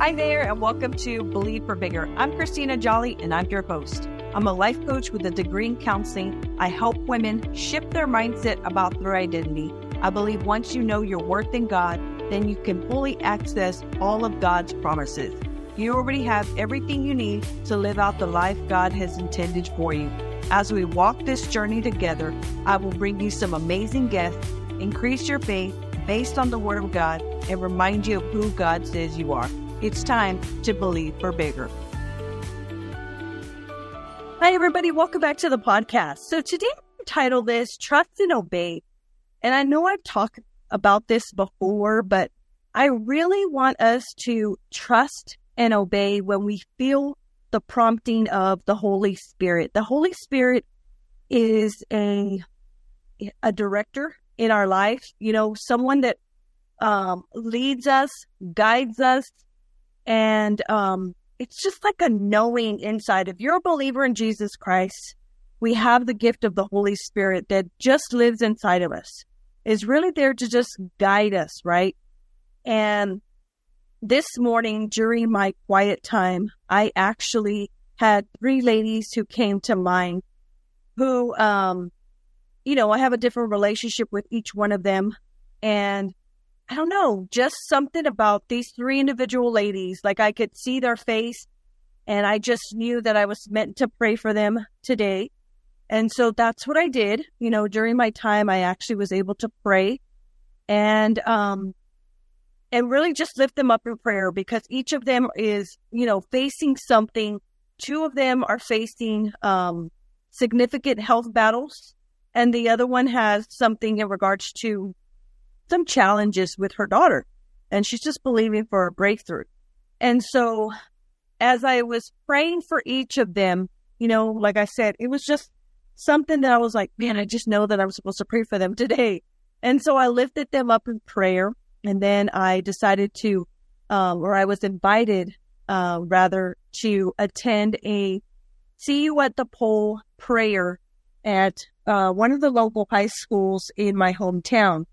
Hi there, and welcome to Believe for Bigger. I'm Christina Jolly, and I'm your host. I'm a life coach with a degree in counseling. I help women shift their mindset about their identity. I believe once you know your worth in God, then you can fully access all of God's promises. You already have everything you need to live out the life God has intended for you. As we walk this journey together, I will bring you some amazing guests, increase your faith based on the Word of God, and remind you of who God says you are. It's time to believe for bigger. Hi, everybody. Welcome back to the podcast. So today I'm titled this Trust and Obey. And I know I've talked about this before, but I really want us to trust and obey when we feel the prompting of the Holy Spirit. The Holy Spirit is a a director in our life, you know, someone that um, leads us, guides us, and um, it's just like a knowing inside. If you're a believer in Jesus Christ, we have the gift of the Holy Spirit that just lives inside of us, is really there to just guide us, right? And this morning during my quiet time, I actually had three ladies who came to mind who, um, you know, I have a different relationship with each one of them. And I don't know, just something about these three individual ladies. Like I could see their face and I just knew that I was meant to pray for them today. And so that's what I did. You know, during my time, I actually was able to pray and, um, and really just lift them up in prayer because each of them is, you know, facing something. Two of them are facing, um, significant health battles and the other one has something in regards to some challenges with her daughter and she's just believing for a breakthrough. And so as I was praying for each of them, you know, like I said, it was just something that I was like, man, I just know that I'm supposed to pray for them today. And so I lifted them up in prayer and then I decided to, um, or I was invited, uh, rather to attend a see you at the pole prayer at, uh, one of the local high schools in my hometown.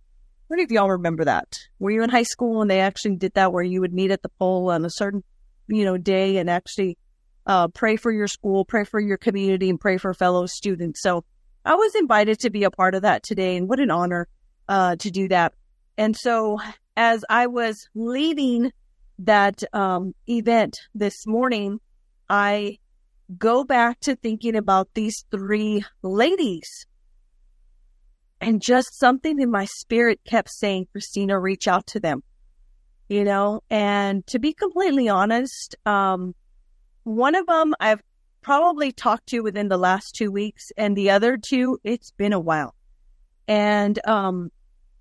What if y'all remember that? Were you in high school and they actually did that where you would meet at the pole on a certain, you know, day and actually uh, pray for your school, pray for your community, and pray for fellow students. So I was invited to be a part of that today, and what an honor uh, to do that. And so as I was leaving that um, event this morning, I go back to thinking about these three ladies and just something in my spirit kept saying, Christina, reach out to them, you know? And to be completely honest, um, one of them I've probably talked to within the last two weeks and the other two, it's been a while. And, um,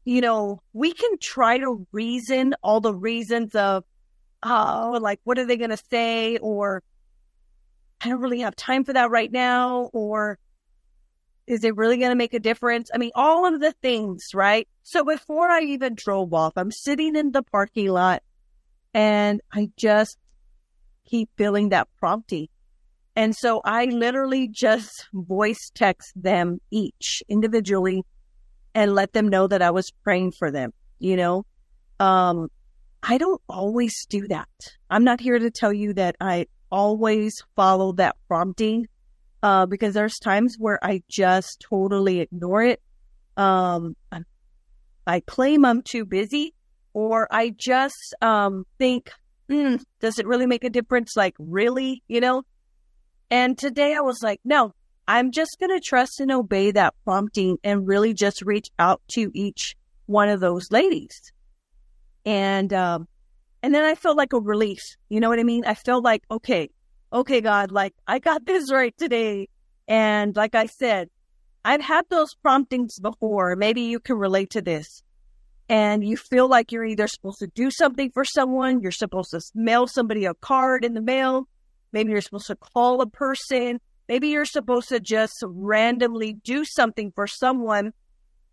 you know, we can try to reason all the reasons of, oh, like, what are they going to say? Or I don't really have time for that right now. Or, is it really going to make a difference? I mean, all of the things, right? So before I even drove off, I'm sitting in the parking lot and I just keep feeling that prompting. And so I literally just voice text them each individually and let them know that I was praying for them, you know? Um, I don't always do that. I'm not here to tell you that I always follow that prompting uh, because there's times where I just totally ignore it. Um, I claim I'm too busy, or I just um, think, mm, does it really make a difference? Like, really, you know? And today I was like, no, I'm just going to trust and obey that prompting and really just reach out to each one of those ladies. And, um, and then I felt like a relief. You know what I mean? I felt like, okay, okay, God, like I got this right today. And like I said, I've had those promptings before. Maybe you can relate to this. And you feel like you're either supposed to do something for someone, you're supposed to mail somebody a card in the mail, maybe you're supposed to call a person, maybe you're supposed to just randomly do something for someone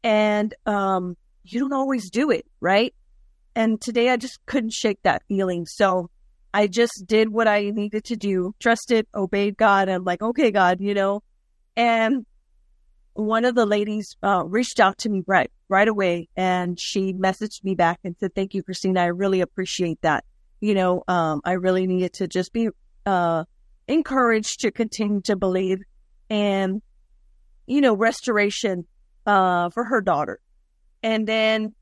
and um, you don't always do it, right? And today I just couldn't shake that feeling. So I just did what I needed to do, trusted, obeyed God. I'm like, okay, God, you know. And one of the ladies uh, reached out to me right right away, and she messaged me back and said, "Thank you, Christina. I really appreciate that. You know, um, I really needed to just be uh, encouraged to continue to believe and, you know, restoration uh, for her daughter. And then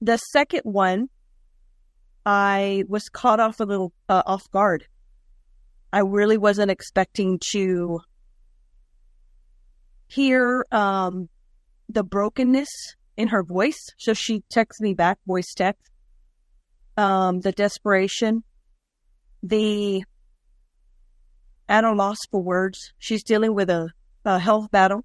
the second one, I was caught off a little uh, off guard. I really wasn't expecting to hear um, the brokenness in her voice. So she texts me back, voice text, um, the desperation, the at a loss for words. She's dealing with a, a health battle,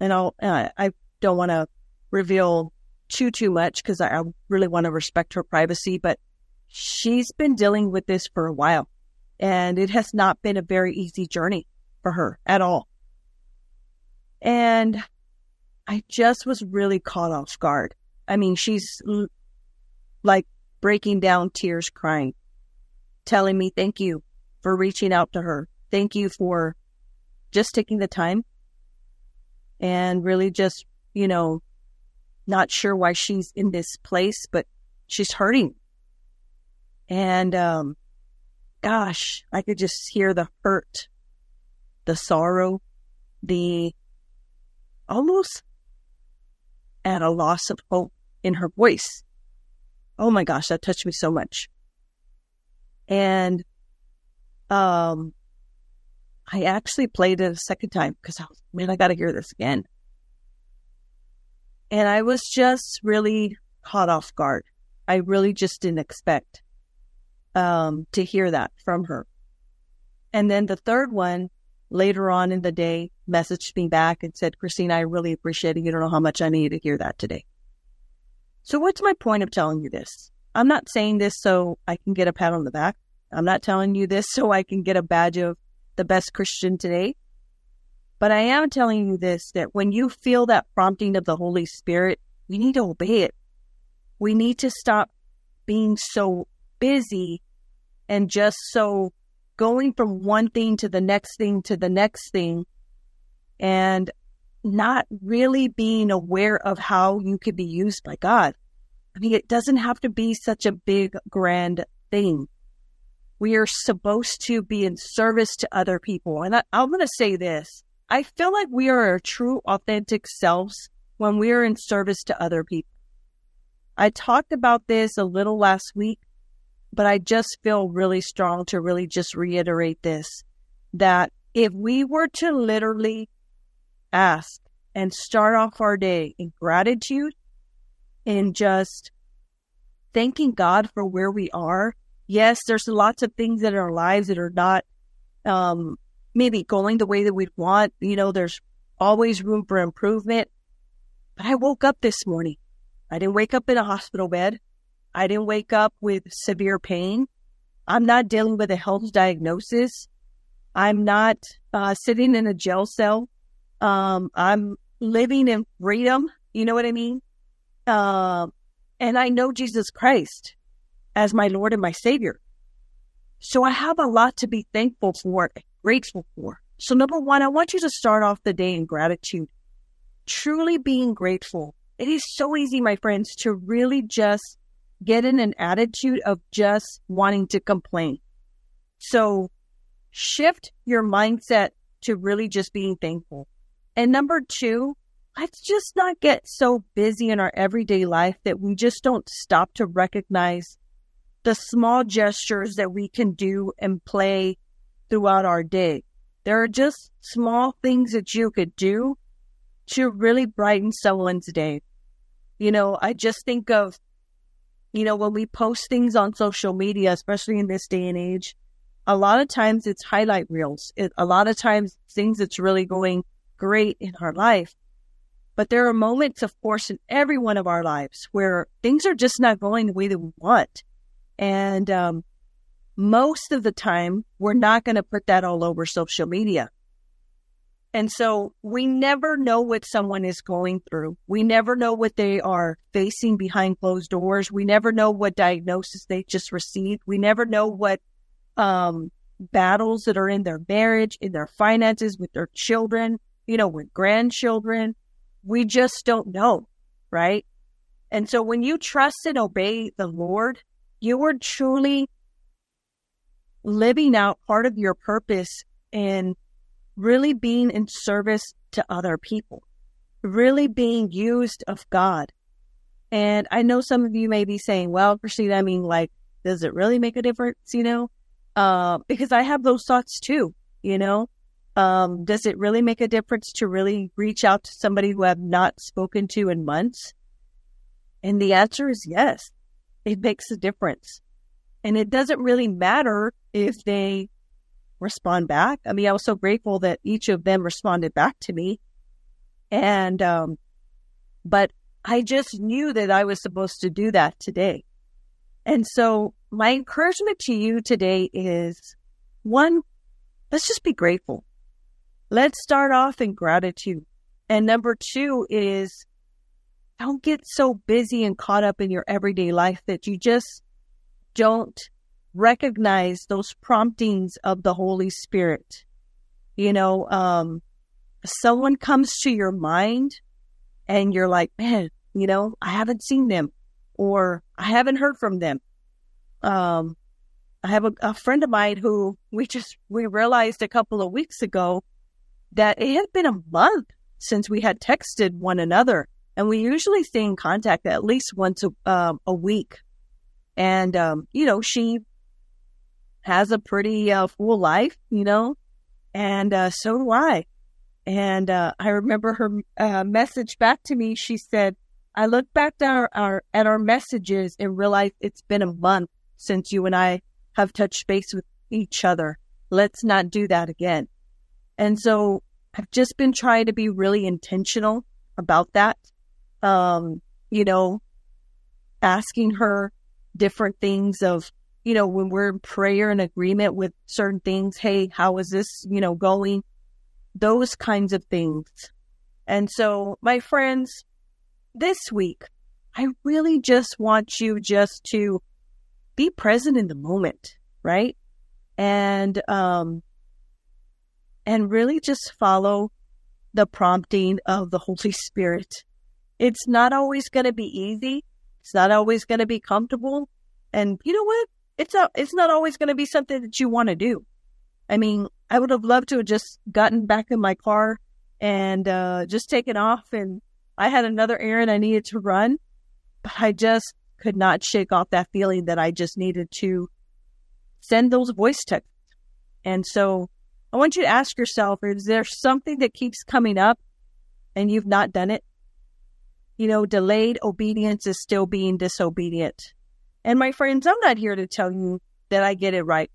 and I'll, uh, I don't want to reveal too too much because I, I really want to respect her privacy. But she's been dealing with this for a while, and it has not been a very easy journey for her at all. And I just was really caught off guard. I mean, she's l- like breaking down tears, crying, telling me, thank you for reaching out to her. Thank you for just taking the time and really just, you know, not sure why she's in this place, but she's hurting. And, um, gosh, I could just hear the hurt, the sorrow, the almost at a loss of hope in her voice. Oh my gosh, that touched me so much. And um I actually played it a second time because I was, man, I got to hear this again. And I was just really caught off guard. I really just didn't expect um, to hear that from her. And then the third one, later on in the day, messaged me back and said, Christina, I really appreciate it. You don't know how much I need to hear that today. So what's my point of telling you this? I'm not saying this so I can get a pat on the back. I'm not telling you this so I can get a badge of the best Christian today. But I am telling you this that when you feel that prompting of the Holy Spirit, we need to obey it. We need to stop being so busy and just so going from one thing to the next thing to the next thing and not really being aware of how you could be used by God. I mean, it doesn't have to be such a big, grand thing. We are supposed to be in service to other people. And I, I'm going to say this. I feel like we are our true, authentic selves when we are in service to other people. I talked about this a little last week, but I just feel really strong to really just reiterate this that if we were to literally ask and start off our day in gratitude and just thanking God for where we are. Yes, there's lots of things in our lives that are not um, maybe going the way that we want. You know, there's always room for improvement. But I woke up this morning. I didn't wake up in a hospital bed. I didn't wake up with severe pain. I'm not dealing with a health diagnosis. I'm not uh, sitting in a jail cell. Um, I'm living in freedom. You know what I mean? Uh, and I know Jesus Christ as my Lord and my Savior. So I have a lot to be thankful for, grateful for. So number one, I want you to start off the day in gratitude, truly being grateful. It is so easy, my friends, to really just get in an attitude of just wanting to complain. So shift your mindset to really just being thankful. And number two, let's just not get so busy in our everyday life that we just don't stop to recognize the small gestures that we can do and play throughout our day. There are just small things that you could do to really brighten someone's day. You know, I just think of, you know, when we post things on social media, especially in this day and age, a lot of times it's highlight reels. It, a lot of times things that's really going great in our life. But there are moments, of course, in every one of our lives where things are just not going the way that we want. And um, most of the time, we're not going to put that all over social media. And so we never know what someone is going through. We never know what they are facing behind closed doors. We never know what diagnosis they just received. We never know what um, battles that are in their marriage, in their finances, with their children you know, with grandchildren. We just don't know, right? And so when you trust and obey the Lord, you are truly living out part of your purpose and really being in service to other people, really being used of God. And I know some of you may be saying, well, Christina, I mean, like, does it really make a difference? You know, uh, because I have those thoughts too, you know, um, does it really make a difference to really reach out to somebody who I've not spoken to in months? And the answer is yes, it makes a difference. And it doesn't really matter if they respond back. I mean, I was so grateful that each of them responded back to me. And, um, but I just knew that I was supposed to do that today. And so my encouragement to you today is one, let's just be grateful. Let's start off in gratitude. And number two is don't get so busy and caught up in your everyday life that you just don't recognize those promptings of the Holy Spirit. You know, um, someone comes to your mind and you're like, man, you know, I haven't seen them or I haven't heard from them. Um, I have a, a friend of mine who we just, we realized a couple of weeks ago that it had been a month since we had texted one another. And we usually stay in contact at least once a, um, a week. And, um, you know, she has a pretty uh, full life, you know, and uh, so do I. And uh, I remember her uh, message back to me. She said, I look back at our, our, at our messages and realize it's been a month since you and I have touched base with each other. Let's not do that again. And so I've just been trying to be really intentional about that. Um, you know, asking her different things of, you know, when we're in prayer and agreement with certain things, hey, how is this, you know, going? Those kinds of things. And so, my friends, this week, I really just want you just to be present in the moment, right? And um, and really just follow the prompting of the Holy Spirit. It's not always going to be easy. It's not always going to be comfortable. And you know what? It's not, it's not always going to be something that you want to do. I mean, I would have loved to have just gotten back in my car and, uh, just taken off and I had another errand I needed to run, but I just could not shake off that feeling that I just needed to send those voice texts. And so I want you to ask yourself, is there something that keeps coming up and you've not done it? You know, delayed obedience is still being disobedient. And my friends, I'm not here to tell you that I get it right.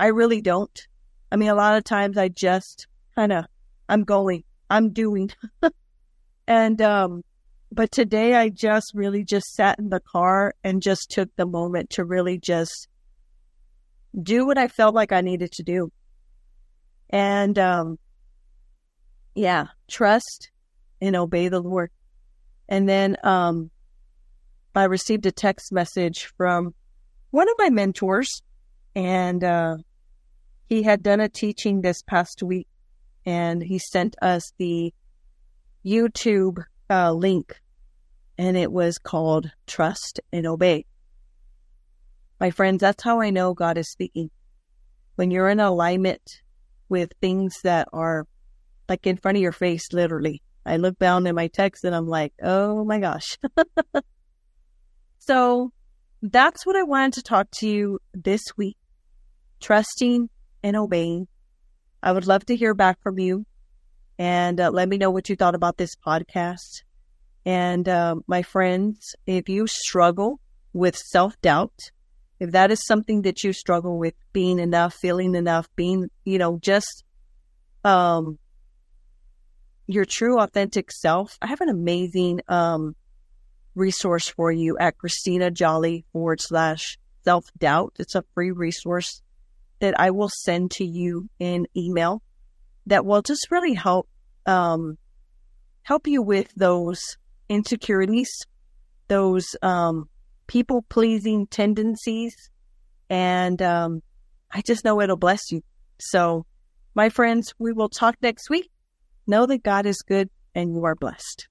I really don't. I mean, a lot of times I just kind of, I'm going, I'm doing. and, um, but today I just really just sat in the car and just took the moment to really just do what I felt like I needed to do. And um, yeah, trust and obey the Lord. And then um, I received a text message from one of my mentors, and uh, he had done a teaching this past week, and he sent us the YouTube uh, link, and it was called Trust and Obey. My friends, that's how I know God is speaking. When you're in alignment with things that are like in front of your face, literally. I look down in my text and I'm like, oh my gosh. so that's what I wanted to talk to you this week trusting and obeying. I would love to hear back from you and uh, let me know what you thought about this podcast. And uh, my friends, if you struggle with self doubt, if that is something that you struggle with, being enough, feeling enough, being, you know, just um, your true authentic self, I have an amazing um, resource for you at Christina Jolly forward slash self doubt. It's a free resource that I will send to you in email that will just really help um, help you with those insecurities, those um, people pleasing tendencies. And um, I just know it'll bless you. So, my friends, we will talk next week. Know that God is good and you are blessed.